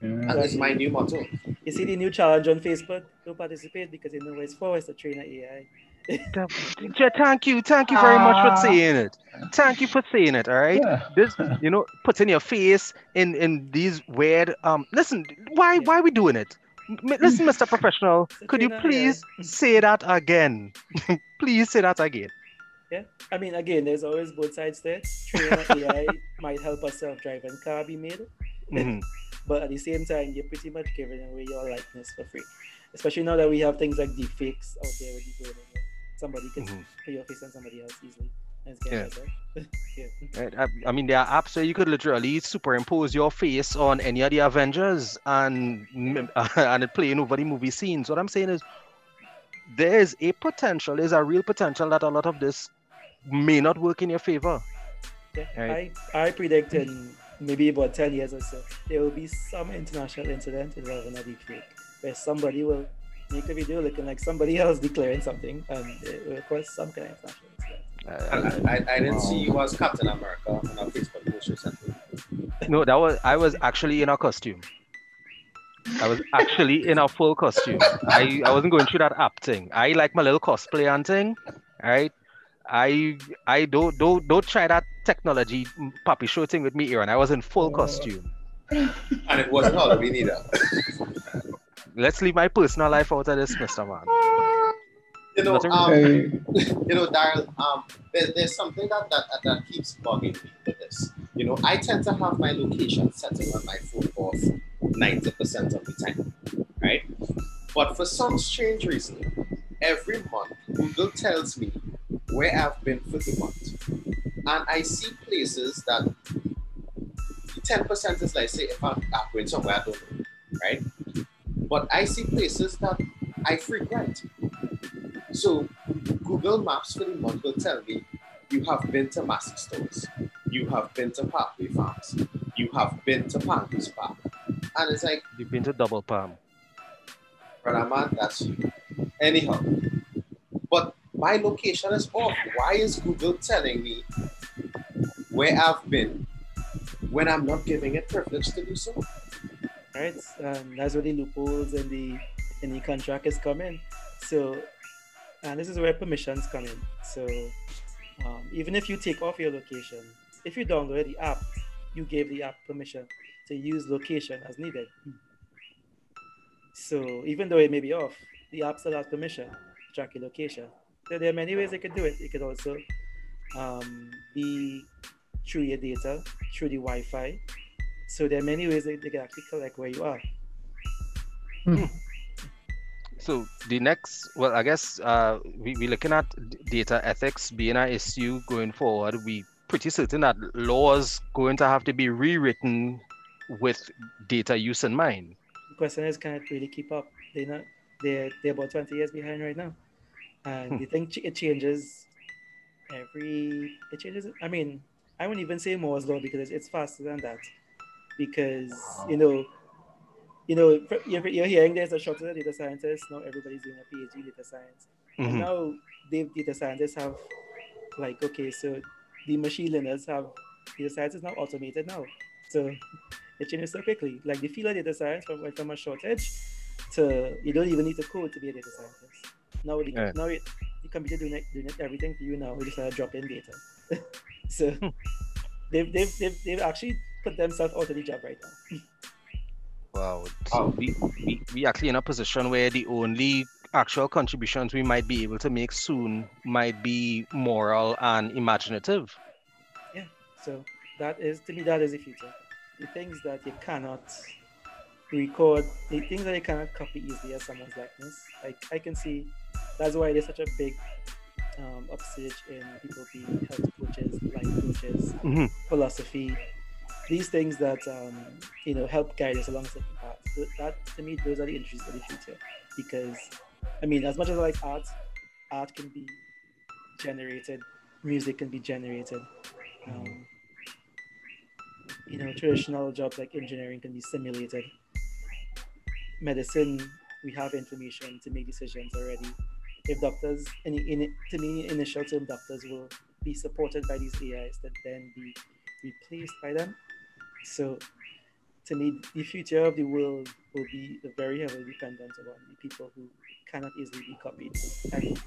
Yeah. That is my new motto. you see the new challenge on Facebook. Don't participate because you know what it's for. It's to train AI. Yeah, Thank you, thank you very much Ah. for saying it. Thank you for saying it. All right. Yeah. This, you know, putting your face in in these weird. Um, listen, why Yeah. why are we doing it? M- listen, Mr. Professional, could you please yeah. say that again? please say that again. I mean, again, there's always both sides there. Training an AI might help a self-driving car be made. Mhm. but at the same time, you're pretty much giving away your likeness for free. Especially now that we have things like deepfakes out there with the going on. Somebody can Mhm. put your face on somebody else easily. And it's getting better. yeah. I, I mean, there are apps where you could literally superimpose your face on any of the Avengers and and it playing over the movie scenes. What I'm saying is, there is a potential, there's a real potential that a lot of this may not work in your favor. Yeah. Right. I, I predict in maybe about 10 years or so, there will be some international incident involving a deepfake where somebody will make a video looking like somebody else declaring something and it will cause some kind of international incident. Uh, I, I, I didn't see you as Captain America on our Facebook post recently. no, that was I was actually in a costume. I was actually in a full costume. I, I wasn't going through that app thing. I like my little cosplay and thing. All right. I I don't don't don't try that technology mm, puppy show thing with me, Aaron. I was in full Oh. costume. And it wasn't Halloween either. Let's leave my personal life out of this, Mr. Man. You know, um, Hey, you know, Daryl, um, there, there's something that, that that keeps bugging me with this. You know, I tend to have my location setting on my phone off 90% of the time, right? But for some strange reason, every month Google tells me where I've been for the month, and I see places that 10% is like, say, if I'm, I'm going somewhere I don't know, right? But I see places that I frequent. So Google Maps for the month will tell me you have been to Massey Stores, you have been to Parkway Farms, you have been to Pangus Park. And it's like, You've been to Double Palm. brother man, that's you. Anyhow, but my location is off. Why is Google telling me where I've been when I'm not giving it privilege to do so? right? Um, that's where the loopholes in the in the contract is coming. So, and this is where permissions come in. So, um, even if you take off your location, if you download the app, you gave the app permission to use location as needed. So, even though it may be off, the app still has permission to track your location. So, there are many ways they could do it. It could also um, be through your data, through the Wi-Fi, so there are many ways that they can actually collect where you are. So the next, well, I guess uh, we we looking at data ethics being an issue going forward. We pretty certain that laws going to have to be rewritten with data use in mind. The question is, can it really keep up? They're not. They're they're about twenty years behind right now, and Hmm. they think it changes every. It changes. I mean, I wouldn't even say Moore's law because it's, it's faster than that, because you know. You know, you're, you're hearing there's a shortage of data scientists. Now everybody's doing a PhD data science. And Mhm. now the data scientists have like okay, so the machine learners have data science is now automated now. So it changes so quickly. Like the field of data science went from a shortage to you don't even need to code to be a data scientist. Now the, Yeah. now it, the computer doing, it, doing it, everything for you now. We just uh, drop in data. so they've, they've, they've, they've actually put themselves out of the job right now. Wow. So we, we we actually in a position where the only actual contributions we might be able to make soon might be moral and imaginative. Yeah. So that is to me that is the future. The things that you cannot record, the things that you cannot copy easily as someone's likeness. Like I can see that's why there's such a big um, upstage in people being health coaches, life coaches, Mhm. philosophy, these things that um, you know help guide us along certain path. Th- That to me, those are the industries of the future. Because I mean, as much as I like art, art can be generated, music can be generated. Um, you know, traditional jobs like engineering can be simulated. Medicine, we have information to make decisions already. If doctors, in, in, to me, initial term doctors will be supported by these AIs that then be replaced by them. So, to me, the future of the world will be very heavily dependent on the people who cannot easily be copied. And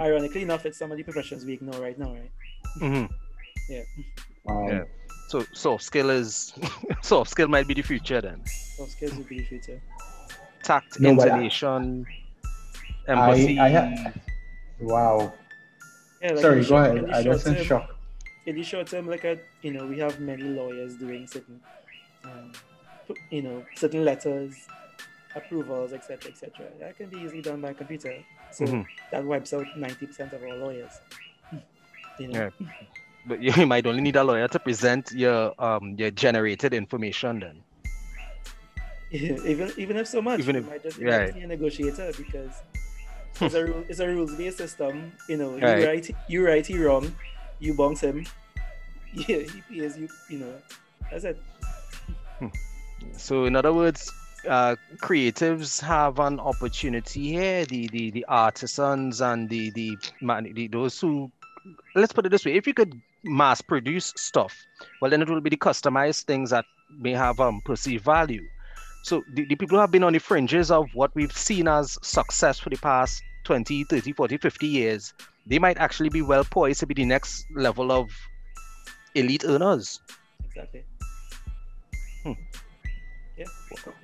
ironically enough, it's some of the professions we ignore right now, right? Mhm. Um, Yeah. So soft skill is soft skill might be the future then. Soft skills will be the future. Tact, No, but I- intonation, empathy. I ha- Wow. Yeah, like Sorry, go short- ahead. I short just in shock. in the short term, like at you know, we have many lawyers doing certain, um, you know, certain letters, approvals, etc., etc. That can be easily done by computer. So Mhm. that wipes out ninety percent of our lawyers. You know, but you might only need a lawyer to present your um your generated information then. even even if so much, Even you if- might just, right. be a negotiator because it's a rule, it's a rules based system. You know, you Right. write you write he wrong, you bounce him. Yeah, he pays you. You know, that's it. So in other words, uh, creatives have an opportunity here. The the the artisans and the the, man, the those who let's put it this way: if you could mass produce stuff, well then it will be the customized things that may have um perceived value. So the, the people who have been on the fringes of what we've seen as success for the past 20, 30, 40, 50 years, they might actually be well poised to be the next level of elite earners. Exactly. Hmm. Yeah.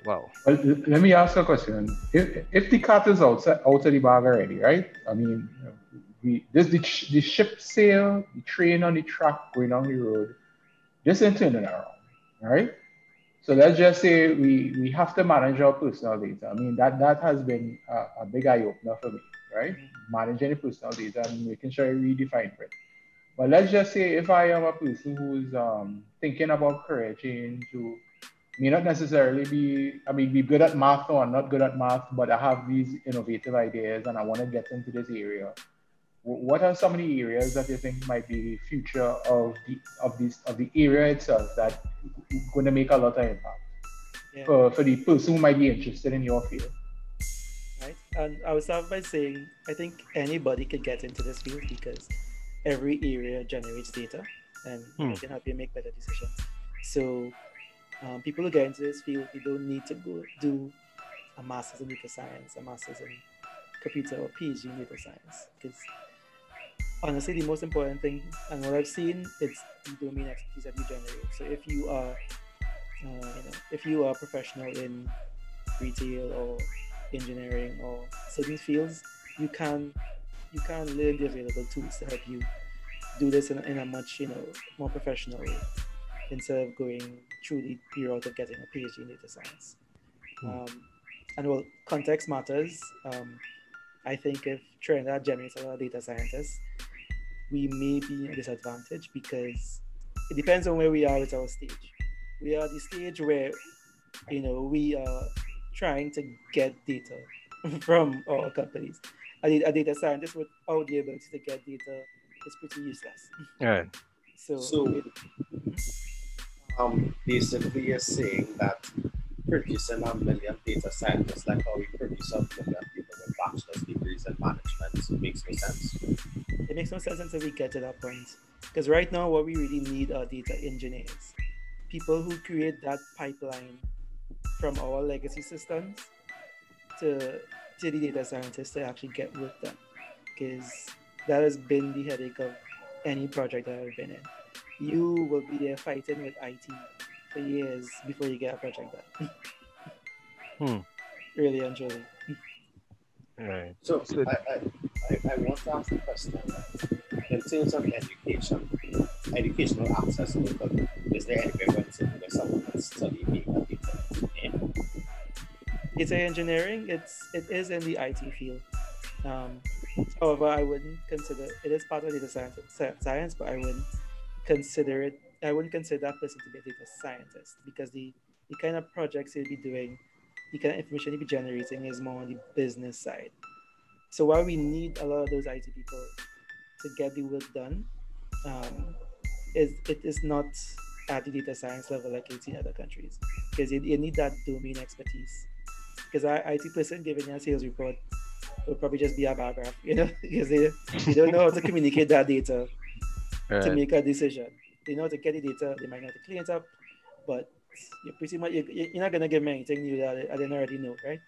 Wow. Uh, well, let me ask a question. If, if the cat is outside, out of the bag already, right? I mean, you we, this the, the ship sail, the train on the track going down the road, this ain't turning around, right? So let's just say we, we have to manage our personal data. I mean, that, that has been a, a big eye opener for me, right? Managing the personal data and making sure I redefine it. But let's just say if I am a person who's um, thinking about career change, who may not necessarily be, I mean, be good at math or not good at math, but I have these innovative ideas and I want to get into this area. Wh- What are some of the areas that you think might be future of the of this of the area itself that going to make a lot of impact Yeah. for, for the person who might be interested in your field? right? And I would start by saying I think anybody could get into this field because every area generates data and Hmm. it can help you make better decisions. So um, people who get into this field, you don't need to go do a master's in data science, a master's in computer or PhD in data science. Because honestly, the most important thing, and what I've seen, is the domain expertise that you generate. So if you are, uh, you know, if you are a professional in retail or engineering or certain fields, you can you can learn the available tools to help you do this in, in a much you know more professional way instead of going through the, route of getting a PhD in data science. Um, and well, context matters. Um, I think if Trinidad generates a lot of data scientists, we may be at a disadvantage because it depends on where we are with our stage. We are at the stage where you know we are trying to get data from our companies. A, a data scientist without the ability to get data is pretty useless. Yeah. So, So- it- Um, basically, you're saying that producing a million data scientists, like how we produce a million people with bachelor's degrees in management, it makes no sense. it makes no sense until we get to that point. Because right now, what we really need are data engineers, people who create that pipeline from our legacy systems to, to the data scientists to actually get work done. Because that has been the headache of any project that I've been in. You will be there fighting with IT for years before you get a project done. Hmm. Really and truly. Right. So So- I, I, I, I want to ask the question in terms of education, educational access to it, is there anywhere where to where someone can study being a data engineer? data engineering it's it is in the IT field Um, however, I wouldn't consider it is part of data science, science, but I wouldn't consider it. I wouldn't consider that person to be a data scientist because the the kind of projects he'll be doing, the kind of information he'll be generating is more on the business side. So while we need a lot of those IT people to get the work done, um, is it is not at the data science level like you see in other countries because you, you need that domain expertise. Because our IT person giving a sales report would probably just be a bar graph, you know, because they, they don't know how to communicate that data right. to make a decision. They know how to get the data, they might to clean it up, but you're pretty much you're, you're not gonna get me anything new that I didn't already know, right?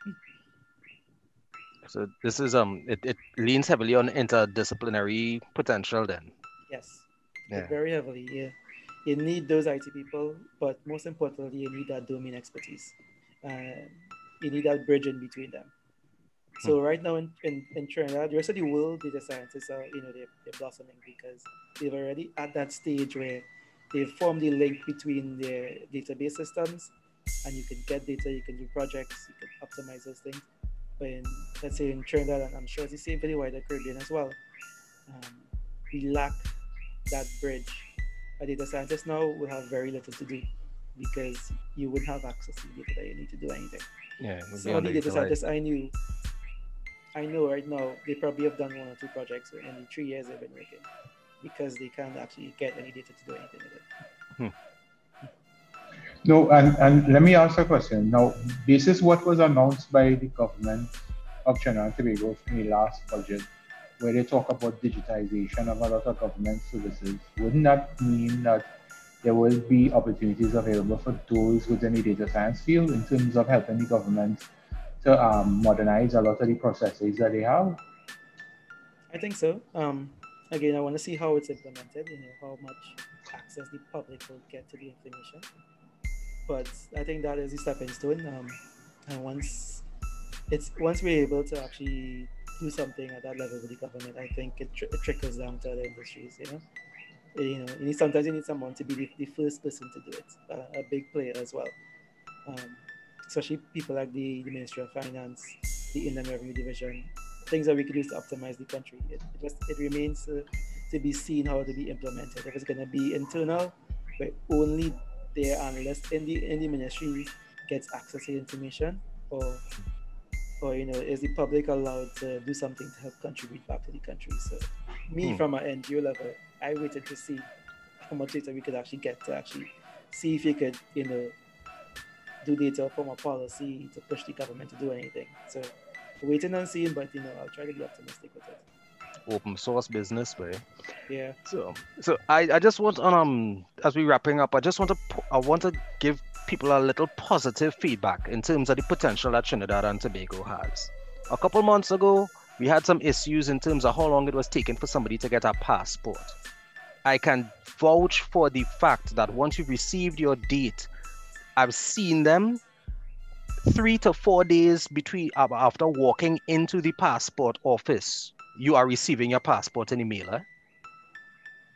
So this is um it, it leans heavily on interdisciplinary potential then. Yes. Yeah. Very heavily, yeah. You need those IT people, but most importantly, you need that domain expertise. Uh, you need that bridge in between them. So hmm. right now in, in, in Trinidad, the rest of the world data scientists are, you know, they're, they're blossoming because they've already at that stage where they've formed the link between their database systems and you can get data, you can do projects, you can optimize those things. But in, let's say in Trinidad, and I'm sure it's the same for the wider Caribbean as well, um, we lack that bridge. A data scientist now will have very little to do because you wouldn't have access to the data that you need to do anything. Yeah. So the data scientists I knew, I know right now they probably have done one or two projects in the three years they've been working because they can't actually get any data to do anything with it. Hmm. No, and, and let me ask a question. Now, this is what was announced by the government of Trinidad and Tobago in the last budget, where they talk about digitization of a lot of government services. Wouldn't that mean that there will be opportunities available for those within the data science field in terms of helping the government to um, modernize a lot of the processes that they have? I think so. Um, again, I want to see how it's implemented, you know, how much access the public will get to the information. But I think that is the stepping stone. Um, and once it's once we're able to actually do something at that level with the government, I think it, tr- it trickles down to other industries. You know, you know, you need, sometimes you need someone to be the, the first person to do it, uh, a big player as well. Um, especially people like the, the Ministry of Finance, the Inland Revenue Division, things that we could use to optimize the country. It, it just it remains uh, to be seen how to be implemented. If it's going to be internal, where only their analyst in the in the ministry gets access to information, or or you know, is the public allowed to do something to help contribute back to the country? So, me hmm. from an NGO level, I waited to see how much data we could actually get to actually see if you could, you know, do data from a policy to push the government to do anything. So waiting and seeing, but you know, I'll try to be optimistic with it. Open source business way. Yeah. So, so I, I just want um as we wrapping up, I just want to I want to give people a little positive feedback in terms of the potential that Trinidad and Tobago has. A couple months ago, we had some issues in terms of how long it was taking for somebody to get a passport. I can vouch for the fact that once you've received your date, I've seen them three to four days between after walking into the passport office, you are receiving your passport in the mailer. Eh?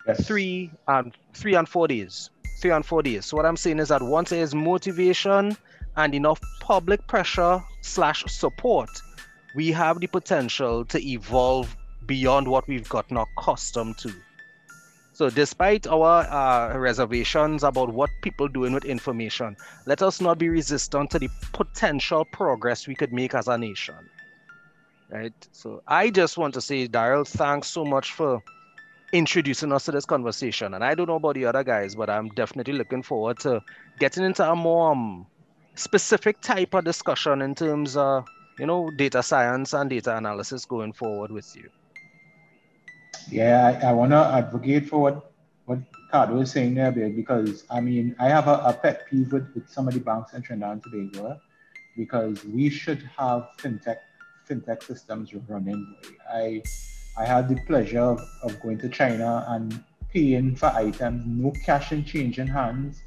Yes. Three and three and four days. Three and four days. So what I'm saying is that once there is motivation and enough public pressure slash support, we have the potential to evolve beyond what we've gotten accustomed to. So, despite our uh, reservations about what people doing with information, let us not be resistant to the potential progress we could make as a nation. Right. So, I just want to say, Daryl, thanks so much for introducing us to this conversation. And I don't know about the other guys, but I'm definitely looking forward to getting into a more um, specific type of discussion in terms of, you know, data science and data analysis going forward with you. Yeah, I, I want to advocate for what what Cardo was saying there, because I mean, I have a, a pet peeve with, with some of the banks in Trinidad and Tobago because we should have fintech fintech systems running. I I had the pleasure of, of going to China and paying for items, no cash and change in hands.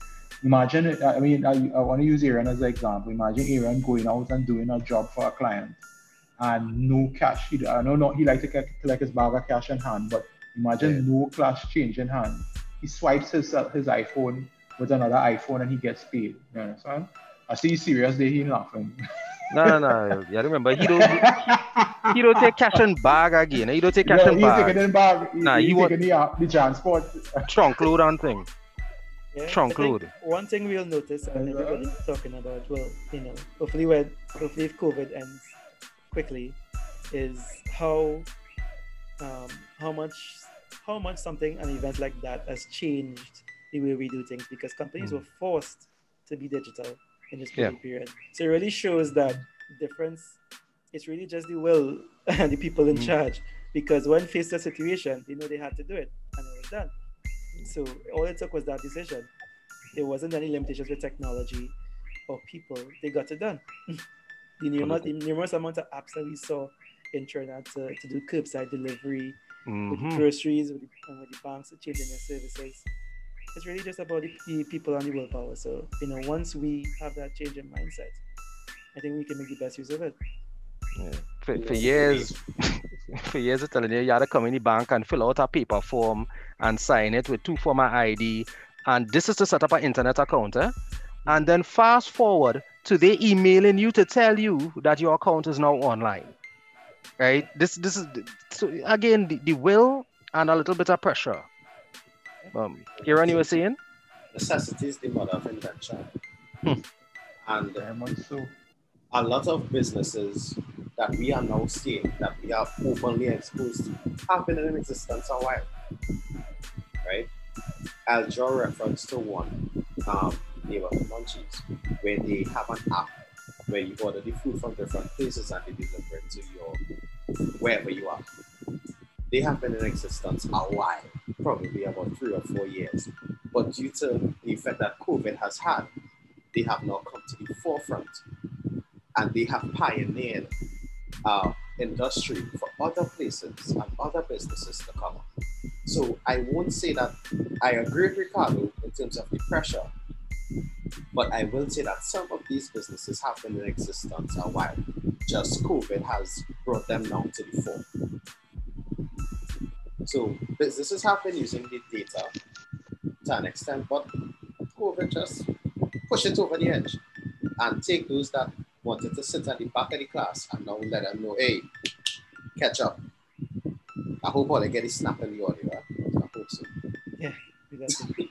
Imagine, I mean, I, I want to use Aaron as an example. Imagine Aaron going out and doing a job for a client and no cash. He, I know not he likes to collect his bag of cash in hand, but imagine yeah. no cash change in hand. He swipes his uh, his iPhone with another iPhone and he gets paid. You understand? I see you serious there, he laughing. no, no, no. Yeah, remember he don't he don't take cash in bag again. He don't take cash Yeah, in he's taking bag. in bag. He, Nah, he's he want- taking the, uh, the transport. Trunk load on thing. Yeah, Trunk load. One thing we'll notice, and everybody's talking about, well, you know, hopefully when hopefully if COVID ends quickly, is how um, how much how much something an event like that has changed the way we do things because companies Mm. were forced to be digital in this Yeah. Period. So it really shows that difference. It's really just the will and the people in Mm. charge. Because when faced a situation, they know they had to do it, and it was done. So all it took was that decision. There wasn't any limitations with technology or people. They got it done. the, numerous, the numerous amount of apps that we saw in Trinidad to, to do curbside delivery, with the Mhm. groceries, with the, and with the banks changing their services. It's really just about the, the people and the willpower. So, you know, once we have that change in mindset, I think we can make the best use of it. Yeah. For, for years, for years, I'm telling you, you had to come in the bank and fill out a paper form and sign it with two former ID. And this is to set up an internet account. Eh? And then fast forward to they emailing you to tell you that your account is now online. Right? This this is so again the, the will and a little bit of pressure. Um, Aaron, you were saying? Necessity is the mother of invention. Hmm. And Very much so. a lot of businesses that we are now seeing, that we are openly exposed to, have been in existence a while. Right? I'll draw reference to one, um, Neighborhood Munchies, where they have an app where you order the food from different places and they deliver it to your wherever you are. They have been in existence a while, probably about three or four years. But due to the effect that COVID has had, they have now come to the forefront and they have pioneered uh, industry for other places and other businesses to come up. So I won't say that I agree with Ricardo in terms of the pressure, but I will say that some of these businesses have been in existence a while. Just COVID has brought them down to the fore. So businesses have been using the data to an extent, but COVID just push it over the edge and take those that wanted to sit at the back of the class and now let them know, hey, catch up. I hope all they get is snap in the audio. huh? I hope so. To-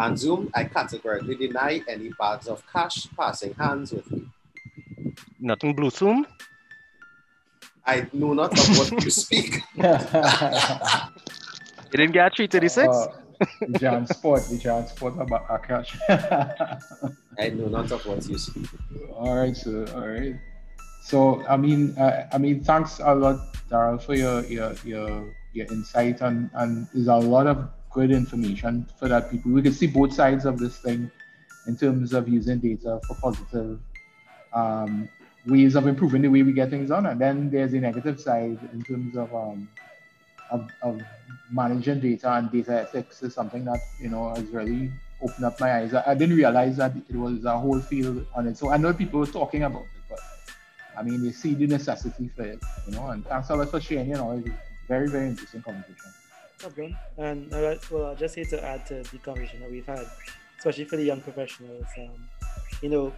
And Zoom, I categorically deny any bags of cash passing hands with me. Nothing blue zoom. I know not of what you speak. You didn't get 336? Uh, the JanSport, the JanSport about Akash. I know not of what you speak. all right, sir. All right. So I mean, uh, I mean, thanks a lot, Daryl, for your your your your insight and and there's a lot of good information for that people. We can see both sides of this thing in terms of using data for positive um, ways of improving the way we get things done, and then there's the negative side in terms of um, of, of managing data and data ethics is something that you know has really opened up my eyes. I, I didn't realize that it was a whole field on it. So I know people were talking about it, but I mean, they see the necessity for it, you know. And thanks a lot for sharing. You know, it's very very interesting conversation. And uh, well, I'll just say to add to the conversation that we've had, especially for the young professionals, um, you know,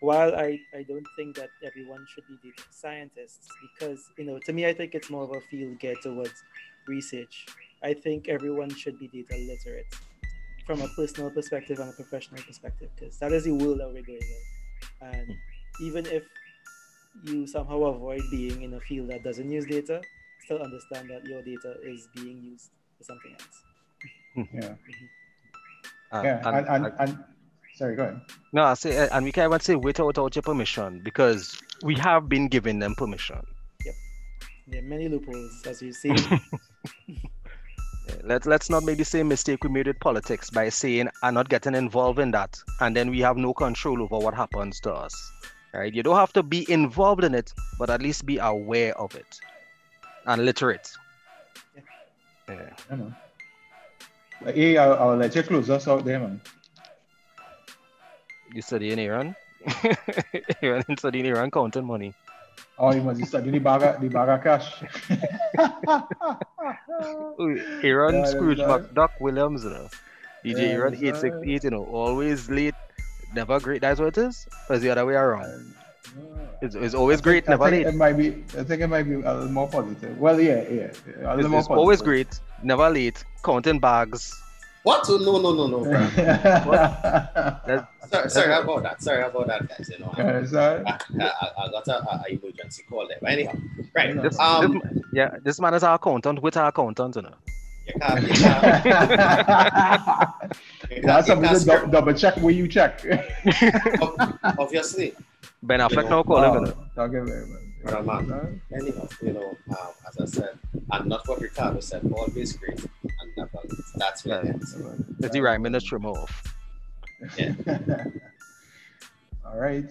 while I, I don't think that everyone should be data scientists, because, you know, to me, I think it's more of a field geared towards research. I think everyone should be data literate from a personal perspective and a professional perspective, because that is the world that we're going in. And even if you somehow avoid being in a field that doesn't use data, still understand that your data is being used for something else. Yeah, Uh, yeah. and- And and, and, sorry, go ahead. No, I say, and we can't even say without, without your permission because we have been giving them permission. Yep, there are many loopholes, as you see. Let's let's not make the same mistake we made with politics by saying I'm not getting involved in that, and then we have no control over what happens to us. Right? You don't have to be involved in it, but at least be aware of it and literate. Yeah. I know. But, hey, I'll, I'll let you close us out there, man. You study in Iran? Iran studying Iran counting money. Oh, you must be studying the bag of, the bag of cash. Iran Aaron Yeah, Scrooge. McDuck Williams, you know. DJ Yeah, Aaron 868, you know, always late, never great. That's what it is? Or is the other way around? Um, It's, it's always great, I never think late. it might be. I think it might be a little more positive. Well, yeah, yeah. A little It's, more it's always great, never late. Counting bags. What? Oh, No, no, no, no. bro. yeah, sorry, sorry about that. Sorry about that, guys. You know, I, so, I, I, I got a, a emergency call there. But anyhow, right. Yeah. This, Um, this, yeah, this man is our accountant with our accountant, you know. You you you That's you something to dou- double check where you check. obviously. Ben Affleck know, now calling, you know. Oh, okay, very much. But, man, Anyhow, you know, um, as I said, and not what Ricardo said, always great and never. That's where it ends. Is he rhyming the trim? Yeah. All right.